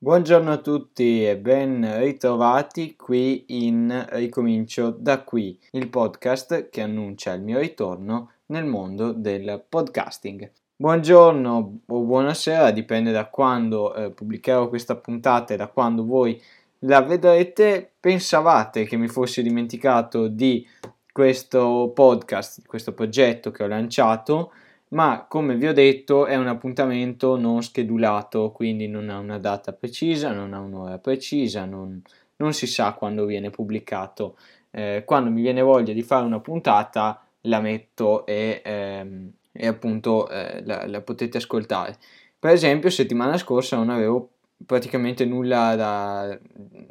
Buongiorno a tutti e ben ritrovati qui in Ricomincio da qui, il podcast che annuncia il mio ritorno nel mondo del podcasting. Buongiorno o buonasera, dipende da quando eh, pubblicherò questa puntata e da quando voi la vedrete. Pensavate che mi fossi dimenticato di questo podcast, questo progetto che ho lanciato? Ma come vi ho detto è un appuntamento non schedulato, quindi non ha una data precisa, non ha un'ora precisa, non, non si sa quando viene pubblicato. Eh, quando mi viene voglia di fare una puntata la metto e, ehm, e appunto eh, la, la, potete ascoltare. Per esempio settimana scorsa non avevo praticamente nulla da,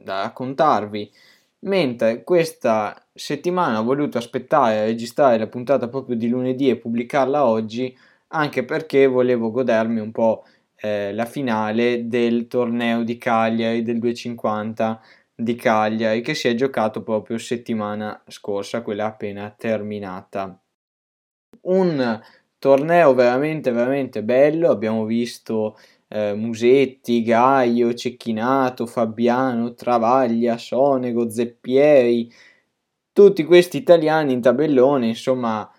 da raccontarvi mentre questa settimana ho voluto aspettare a registrare la puntata proprio di lunedì e pubblicarla oggi anche perché volevo godermi un po' eh, la finale del torneo di Cagliari del 250 di Cagliari che si è giocato proprio settimana scorsa, quella appena terminata. Un torneo veramente veramente bello, abbiamo visto eh, Musetti, Gaio, Cecchinato, Fabiano, Travaglia, Sonego, Zeppieri, tutti questi italiani in tabellone, insomma,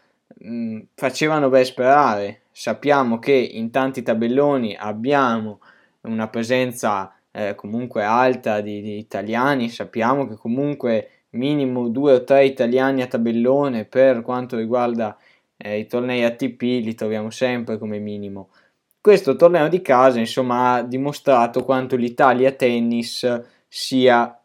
mh, mm, facevano ben sperare. Sappiamo che in tanti tabelloni abbiamo una presenza eh, comunque alta di, di italiani, sappiamo che comunque minimo due o tre italiani a tabellone per quanto riguarda eh, i tornei ATP li troviamo sempre come minimo. Questo torneo di casa, insomma, ha dimostrato quanto l'Italia tennis sia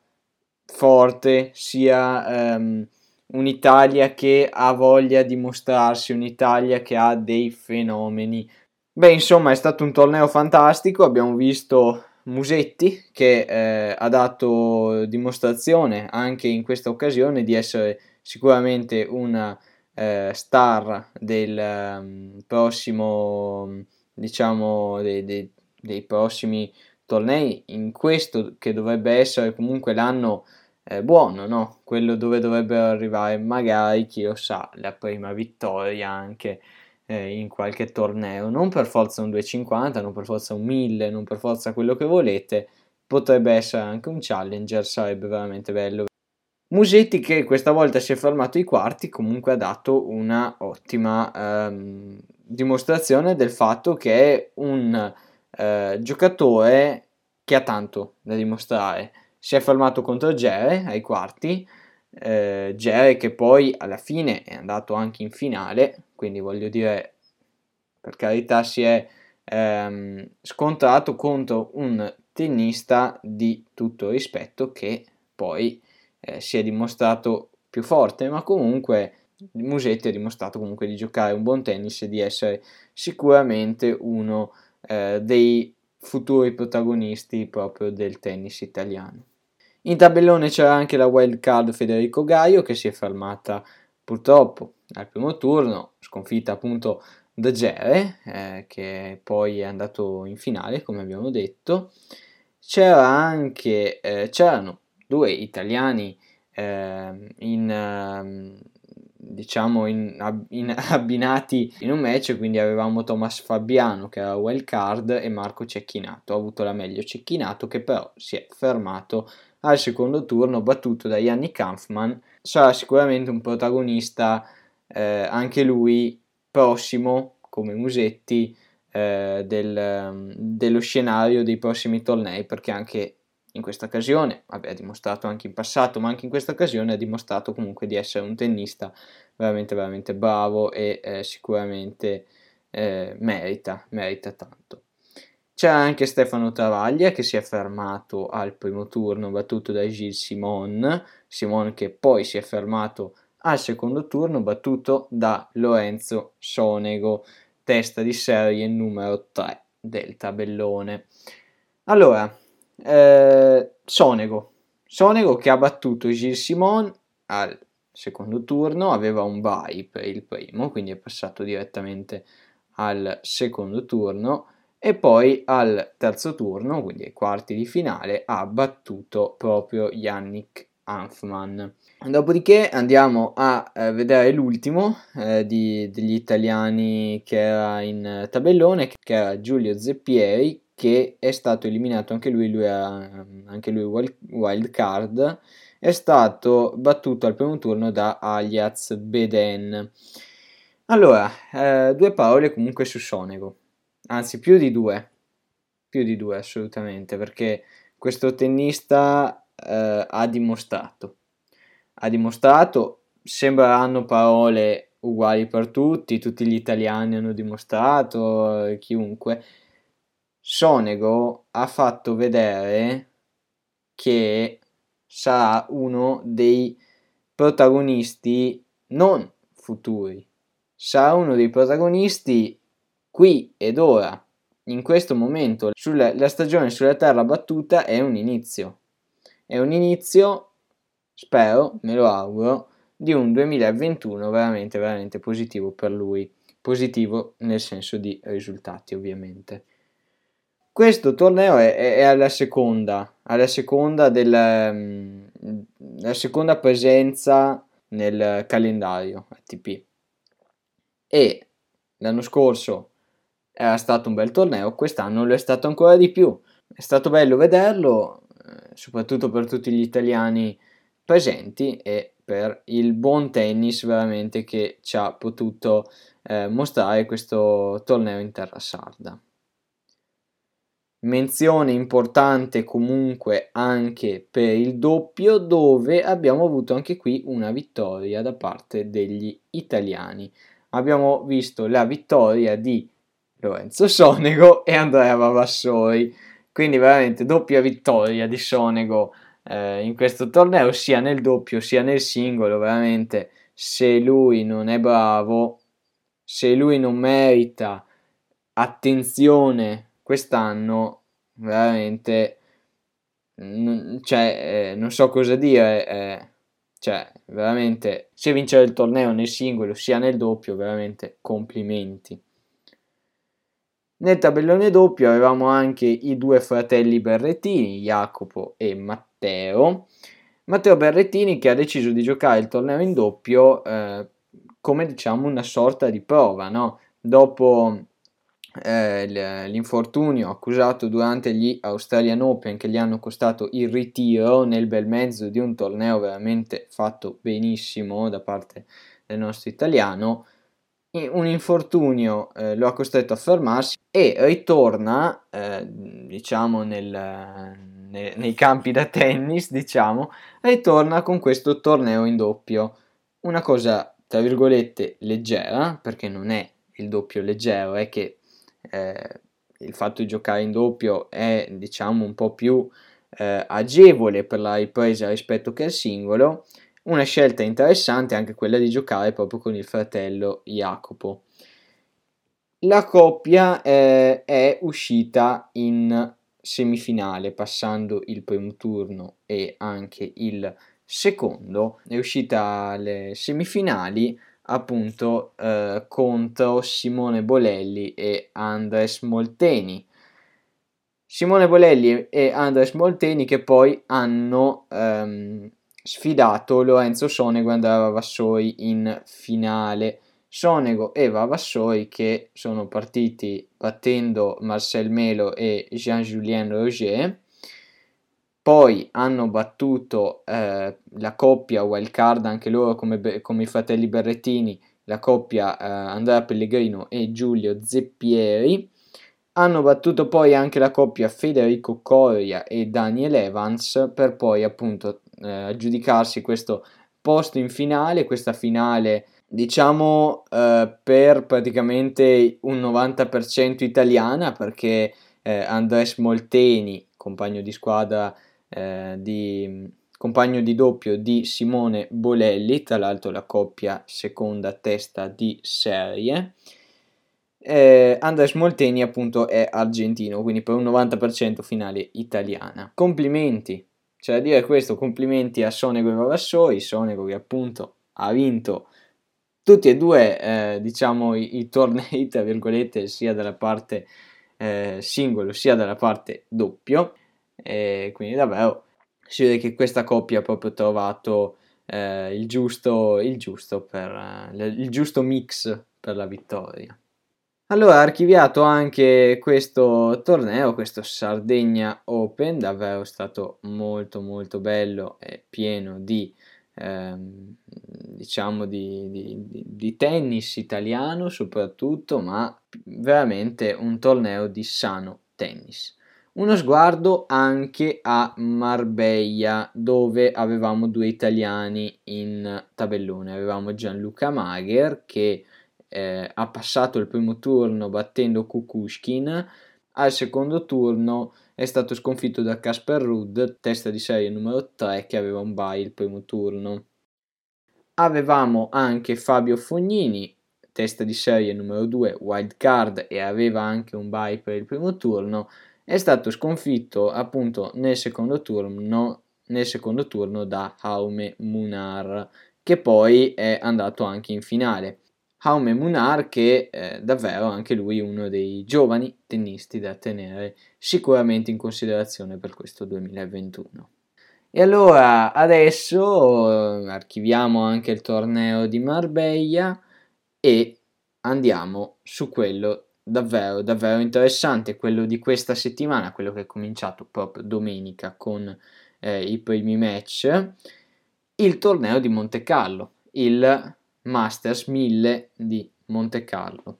forte, sia um, un'Italia che ha voglia di mostrarsi, un'Italia che ha dei fenomeni. Beh, insomma, è stato un torneo fantastico, abbiamo visto Musetti che eh, ha dato dimostrazione anche in questa occasione di essere sicuramente una eh, star del um, prossimo diciamo, dei, dei, dei, prossimi tornei in questo che dovrebbe essere comunque l'anno eh, buono, no? Quello dove dovrebbero arrivare magari, chi lo sa, la prima vittoria anche eh, in qualche torneo, non per forza un 250, non per forza un 1000, non per forza quello che volete, potrebbe essere anche un challenger, sarebbe veramente bello. Musetti che questa volta si è fermato ai quarti comunque ha dato una ottima ehm, dimostrazione del fatto che è un eh, giocatore che ha tanto da dimostrare. Si è fermato contro Gere ai quarti, eh, Gere che poi alla fine è andato anche in finale, quindi voglio dire, per carità si è ehm, scontrato contro un tennista di tutto rispetto che poi eh, si è dimostrato più forte, ma comunque Musetti ha dimostrato comunque di giocare un buon tennis e di essere sicuramente uno eh, dei futuri protagonisti proprio del tennis italiano. In tabellone c'era anche la wild card Federico Gaio che si è fermata purtroppo al primo turno, sconfitta appunto da Gere, eh, che poi è andato in finale, come abbiamo detto. C'era anche, eh, c'erano due italiani eh, in, ehm, diciamo in, in, abbinati in un match, quindi avevamo Thomas Fabiano che era wild card e Marco Cecchinato. Ha avuto la meglio Cecchinato che però si è fermato al secondo turno battuto da Yannick Kampfman. Sarà sicuramente un protagonista eh, anche lui prossimo come Musetti eh, del, dello scenario dei prossimi tornei perché anche in questa occasione, aveva dimostrato anche in passato, ma anche in questa occasione ha dimostrato comunque di essere un tennista veramente veramente bravo e eh, sicuramente eh, merita, merita tanto. C'era anche Stefano Travaglia che si è fermato al primo turno battuto da Gilles Simon, Simon che poi si è fermato al secondo turno battuto da Lorenzo Sonego, testa di serie numero 3 del tabellone. Allora, eh, Sonego. Sonego che ha battuto Gilles Simon al secondo turno, aveva un bye per il primo, quindi è passato direttamente al secondo turno e poi al terzo turno, quindi ai quarti di finale, ha battuto proprio Yannick Hanfman. Dopodiché andiamo a eh, vedere l'ultimo eh, di, degli italiani che era in tabellone, che era Giulio Zeppieri, che è stato eliminato anche lui, lui ha anche lui wild card, è stato battuto al primo turno da Aliaz Beden. Allora, eh, due parole comunque su Sonego, anzi più di due, più di due assolutamente, perché questo tennista eh, ha dimostrato, ha dimostrato, sembreranno parole uguali per tutti, tutti gli italiani hanno dimostrato, eh, chiunque. Sonego ha fatto vedere che sarà uno dei protagonisti non futuri, sarà uno dei protagonisti qui ed ora. In questo momento sulla, la stagione sulla terra battuta è un inizio. È un inizio, spero, me lo auguro, di un 2021 veramente, veramente positivo per lui. Positivo nel senso di risultati, ovviamente. Questo torneo è, è alla seconda, alla seconda, del, um, la seconda presenza nel calendario ATP. E l'anno scorso era stato un bel torneo, quest'anno lo è stato ancora di più. È stato bello vederlo, eh, soprattutto per tutti gli italiani presenti e per il buon tennis veramente che ci ha potuto eh, mostrare questo torneo in terra sarda. Menzione importante comunque anche per il doppio dove abbiamo avuto anche qui una vittoria da parte degli italiani. Abbiamo visto la vittoria di Lorenzo Sonego e Andrea Vavassori, quindi veramente doppia vittoria di Sonego eh, in questo torneo, sia nel doppio sia nel singolo, veramente se lui non è bravo, se lui non merita attenzione quest'anno, veramente non, cioè, eh, non so cosa dire, eh, cioè veramente se vincere il torneo nel singolo sia nel doppio, veramente complimenti. Nel tabellone doppio avevamo anche i due fratelli Berrettini, Jacopo e Matteo. Matteo Berrettini che ha deciso di giocare il torneo in doppio eh, come diciamo una sorta di prova, no? Dopo eh, l'infortunio accusato durante gli Australian Open che gli hanno costato il ritiro nel bel mezzo di un torneo veramente fatto benissimo da parte del nostro italiano, un infortunio eh, lo ha costretto a fermarsi e ritorna, eh, diciamo, nel, ne, nei campi da tennis, diciamo, ritorna con questo torneo in doppio. Una cosa, tra virgolette, leggera, perché non è il doppio leggero, è che eh, il fatto di giocare in doppio è, diciamo, un po' più eh, agevole per la ripresa rispetto che al singolo, una scelta interessante è anche quella di giocare proprio con il fratello Jacopo. La coppia eh, è uscita in semifinale passando il primo turno e anche il secondo. È uscita alle semifinali appunto eh, contro Simone Bolelli e Andres Molteni. Simone Bolelli e Andres Molteni che poi hanno ehm, sfidato Lorenzo Sonego e Andrea Vavassoi in finale. Sonego e Vavassoi che sono partiti battendo Marcel Melo e Jean-Julien Roger. Poi hanno battuto eh, la coppia wildcard, anche loro come, come, i fratelli Berrettini, la coppia eh, Andrea Pellegrino e Giulio Zeppieri. Hanno battuto poi anche la coppia Federico Coria e Daniel Evans per poi appunto eh, aggiudicarsi questo posto in finale, questa finale diciamo eh, per praticamente un 90% italiana perché eh, Andres Molteni, compagno di squadra eh, di compagno di doppio di Simone Bolelli, tra l'altro la coppia seconda testa di serie. Eh, Andres Molteni appunto è argentino, quindi per un 90% finale italiana. Complimenti c'è da dire questo, complimenti a Sonego e Vavassoi, Sonego che appunto ha vinto tutti e due eh, diciamo i, i, tornei tra virgolette sia dalla parte eh, singolo sia dalla parte doppio e quindi davvero si vede che questa coppia ha proprio trovato eh, il, giusto, il, giusto per, il giusto mix per la vittoria Allora, archiviato anche questo torneo, questo Sardegna Open, davvero stato molto molto bello e pieno di, ehm, diciamo, di, di, di tennis italiano soprattutto, ma veramente un torneo di sano tennis. Uno sguardo anche a Marbella, dove avevamo due italiani in tabellone. Avevamo Gianluca Magher che eh, ha passato il primo turno battendo Kukushkin. Al secondo turno è stato sconfitto da Casper Rudd, testa di serie numero 3, che aveva un bye il primo turno. Avevamo anche Fabio Fognini, testa di serie numero 2, wild card, e aveva anche un bye per il primo turno è stato sconfitto appunto nel secondo turno, nel secondo turno da Jaume Munar, che poi è andato anche in finale. Jaume Munar che è davvero anche lui uno dei giovani tennisti da tenere sicuramente in considerazione per questo 2021. E allora adesso eh, archiviamo anche il torneo di Marbella e andiamo su quello davvero, davvero interessante quello di questa settimana, quello che è cominciato proprio domenica con eh, i primi match, il torneo di Monte Carlo, il Masters 1000 di Monte Carlo.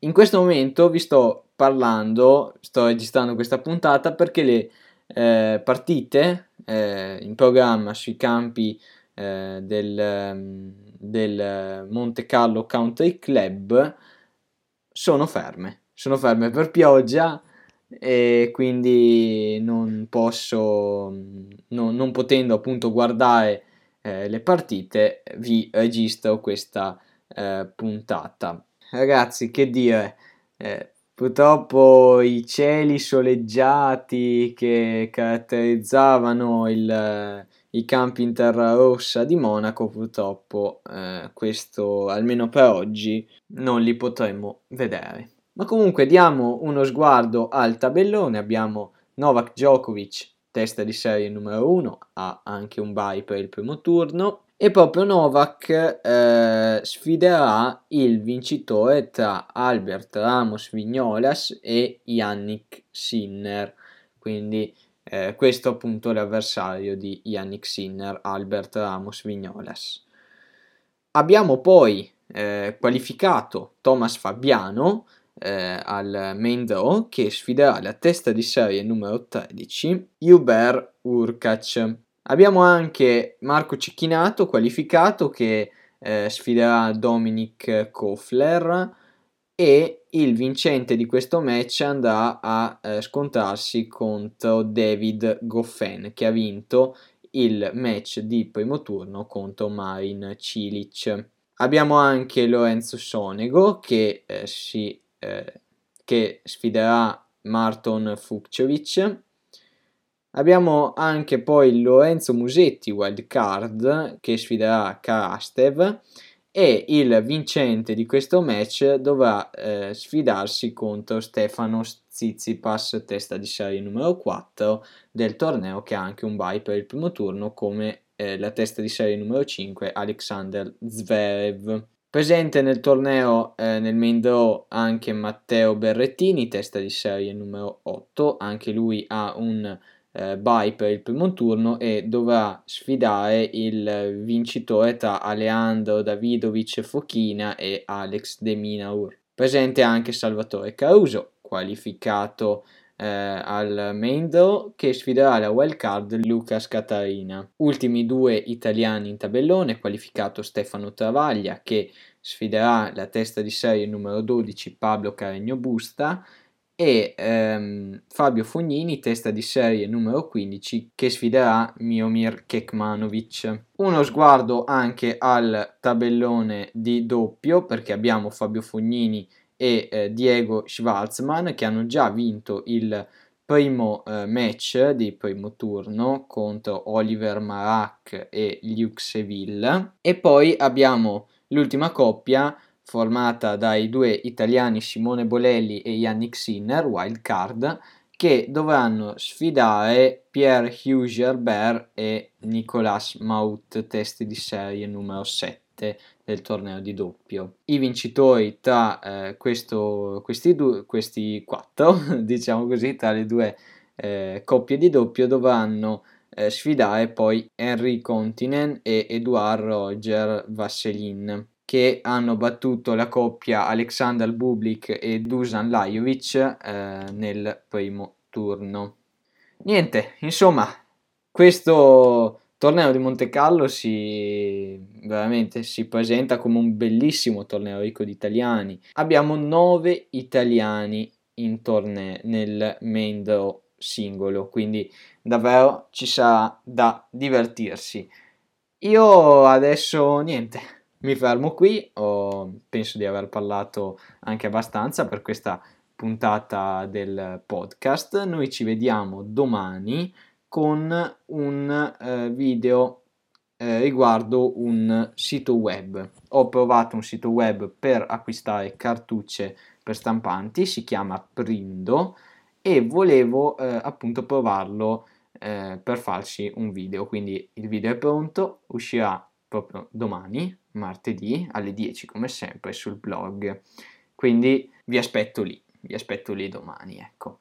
In questo momento vi sto parlando, sto registrando questa puntata perché le eh, partite eh, in programma sui campi eh, del, del Monte Carlo Country Club sono ferme, sono ferme per pioggia e quindi non posso, non, non potendo appunto guardare eh, le partite, vi registro questa eh, puntata. Ragazzi, che dire, eh, purtroppo i cieli soleggiati che caratterizzavano il, i campi in terra rossa di Monaco, purtroppo eh, questo, almeno per oggi, non li potremo vedere. Ma comunque diamo uno sguardo al tabellone, abbiamo Novak Djokovic, testa di serie numero 1, ha anche un bye per il primo turno, e proprio Novak eh, sfiderà il vincitore tra Albert Ramos Vignolas e Yannick Sinner, quindi eh, questo appunto è l'avversario di Yannick Sinner, Albert Ramos Vignolas. Abbiamo poi eh, qualificato Thomas Fabiano eh, al draw che sfiderà la testa di serie numero 13 Hubert Urkac. Abbiamo anche Marco Cecchinato qualificato che eh, sfiderà Dominic Kofler e il vincente di questo match andrà a eh, scontrarsi contro David Goffin che ha vinto il match di primo turno contro Marin Cilic. Abbiamo anche Lorenzo Sonego che, eh, si, eh, che sfiderà Marton Fukcevic. Abbiamo anche poi Lorenzo Musetti, wild card, che sfiderà Karastev e il vincente di questo match dovrà eh, sfidarsi contro Stefano Tsitsipas, testa di serie numero 4 del torneo che ha anche un bye per il primo turno come eh, la testa di serie numero 5 Alexander Zverev. Presente nel torneo eh, nel main draw anche Matteo Berrettini, testa di serie numero 8, anche lui ha un eh, bye per il primo turno e dovrà sfidare il vincitore tra Aleandro Davidovic Fochina e Alex De Minaur. Presente anche Salvatore Caruso, qualificato eh, al main draw che sfiderà la wild card Lucas Catarina. Ultimi due italiani in tabellone, qualificato Stefano Travaglia che sfiderà la testa di serie numero 12 Pablo Caregno Busta e ehm, Fabio Fognini, testa di serie numero 15, che sfiderà Miomir Kekmanovic. Uno sguardo anche al tabellone di doppio, perché abbiamo Fabio Fognini e eh, Diego Schwarzman che hanno già vinto il primo eh, match di primo turno contro Oliver Marac e Luke Seville e poi abbiamo l'ultima coppia formata dai due italiani Simone Bolelli e Yannick Sinner, wild card, che dovranno sfidare Pierre Hughes Herbert e Nicolas Maut, testi di serie numero 7. parte del torneo di doppio. I vincitori tra eh, questo, questi, due, questi quattro, diciamo così, tra le due eh, coppie di doppio dovranno eh, sfidare poi Henry Continen e Eduard Roger Vasselin che hanno battuto la coppia Alexander Bublik e Dusan Lajovic eh, nel primo turno. Niente, insomma, questo torneo di Monte Carlo si veramente si presenta come un bellissimo torneo ricco di italiani. Abbiamo nove italiani in torneo nel main draw singolo, quindi davvero ci sarà da divertirsi. Io adesso niente, mi fermo qui, ho, penso di aver parlato anche abbastanza per questa puntata del podcast. Noi ci vediamo domani con un eh, video eh, riguardo un sito web. Ho provato un sito web per acquistare cartucce per stampanti, si chiama Prindo e volevo eh, appunto provarlo eh, per farci un video. Quindi il video è pronto, uscirà proprio domani, martedì alle 10 come sempre sul blog. Quindi vi aspetto lì, vi aspetto lì domani, ecco.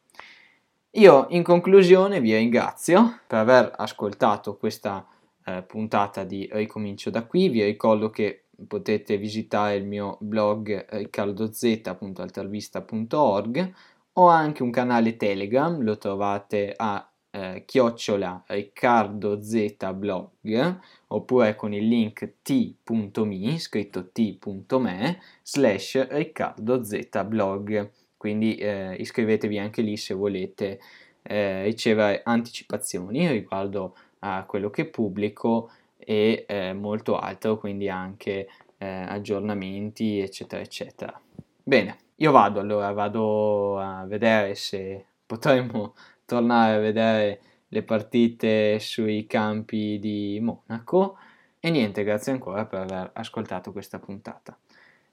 Io in conclusione vi ringrazio per aver ascoltato questa eh, puntata di Ricomincio da qui, vi ricordo che potete visitare il mio blog riccardoz.altervista.org ho anche un canale Telegram, lo trovate a eh, chiocciola Riccardo Z blog oppure con il link t.me scritto t.me slash Riccardo Z blog quindi eh, iscrivetevi anche lì se volete eh, ricevere anticipazioni riguardo a quello che pubblico e eh, molto altro, quindi anche eh, aggiornamenti, eccetera, eccetera. Bene, io vado allora, vado a vedere se potremmo tornare a vedere le partite sui campi di Monaco. E niente, grazie ancora per aver ascoltato questa puntata.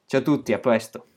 Ciao a tutti, a presto!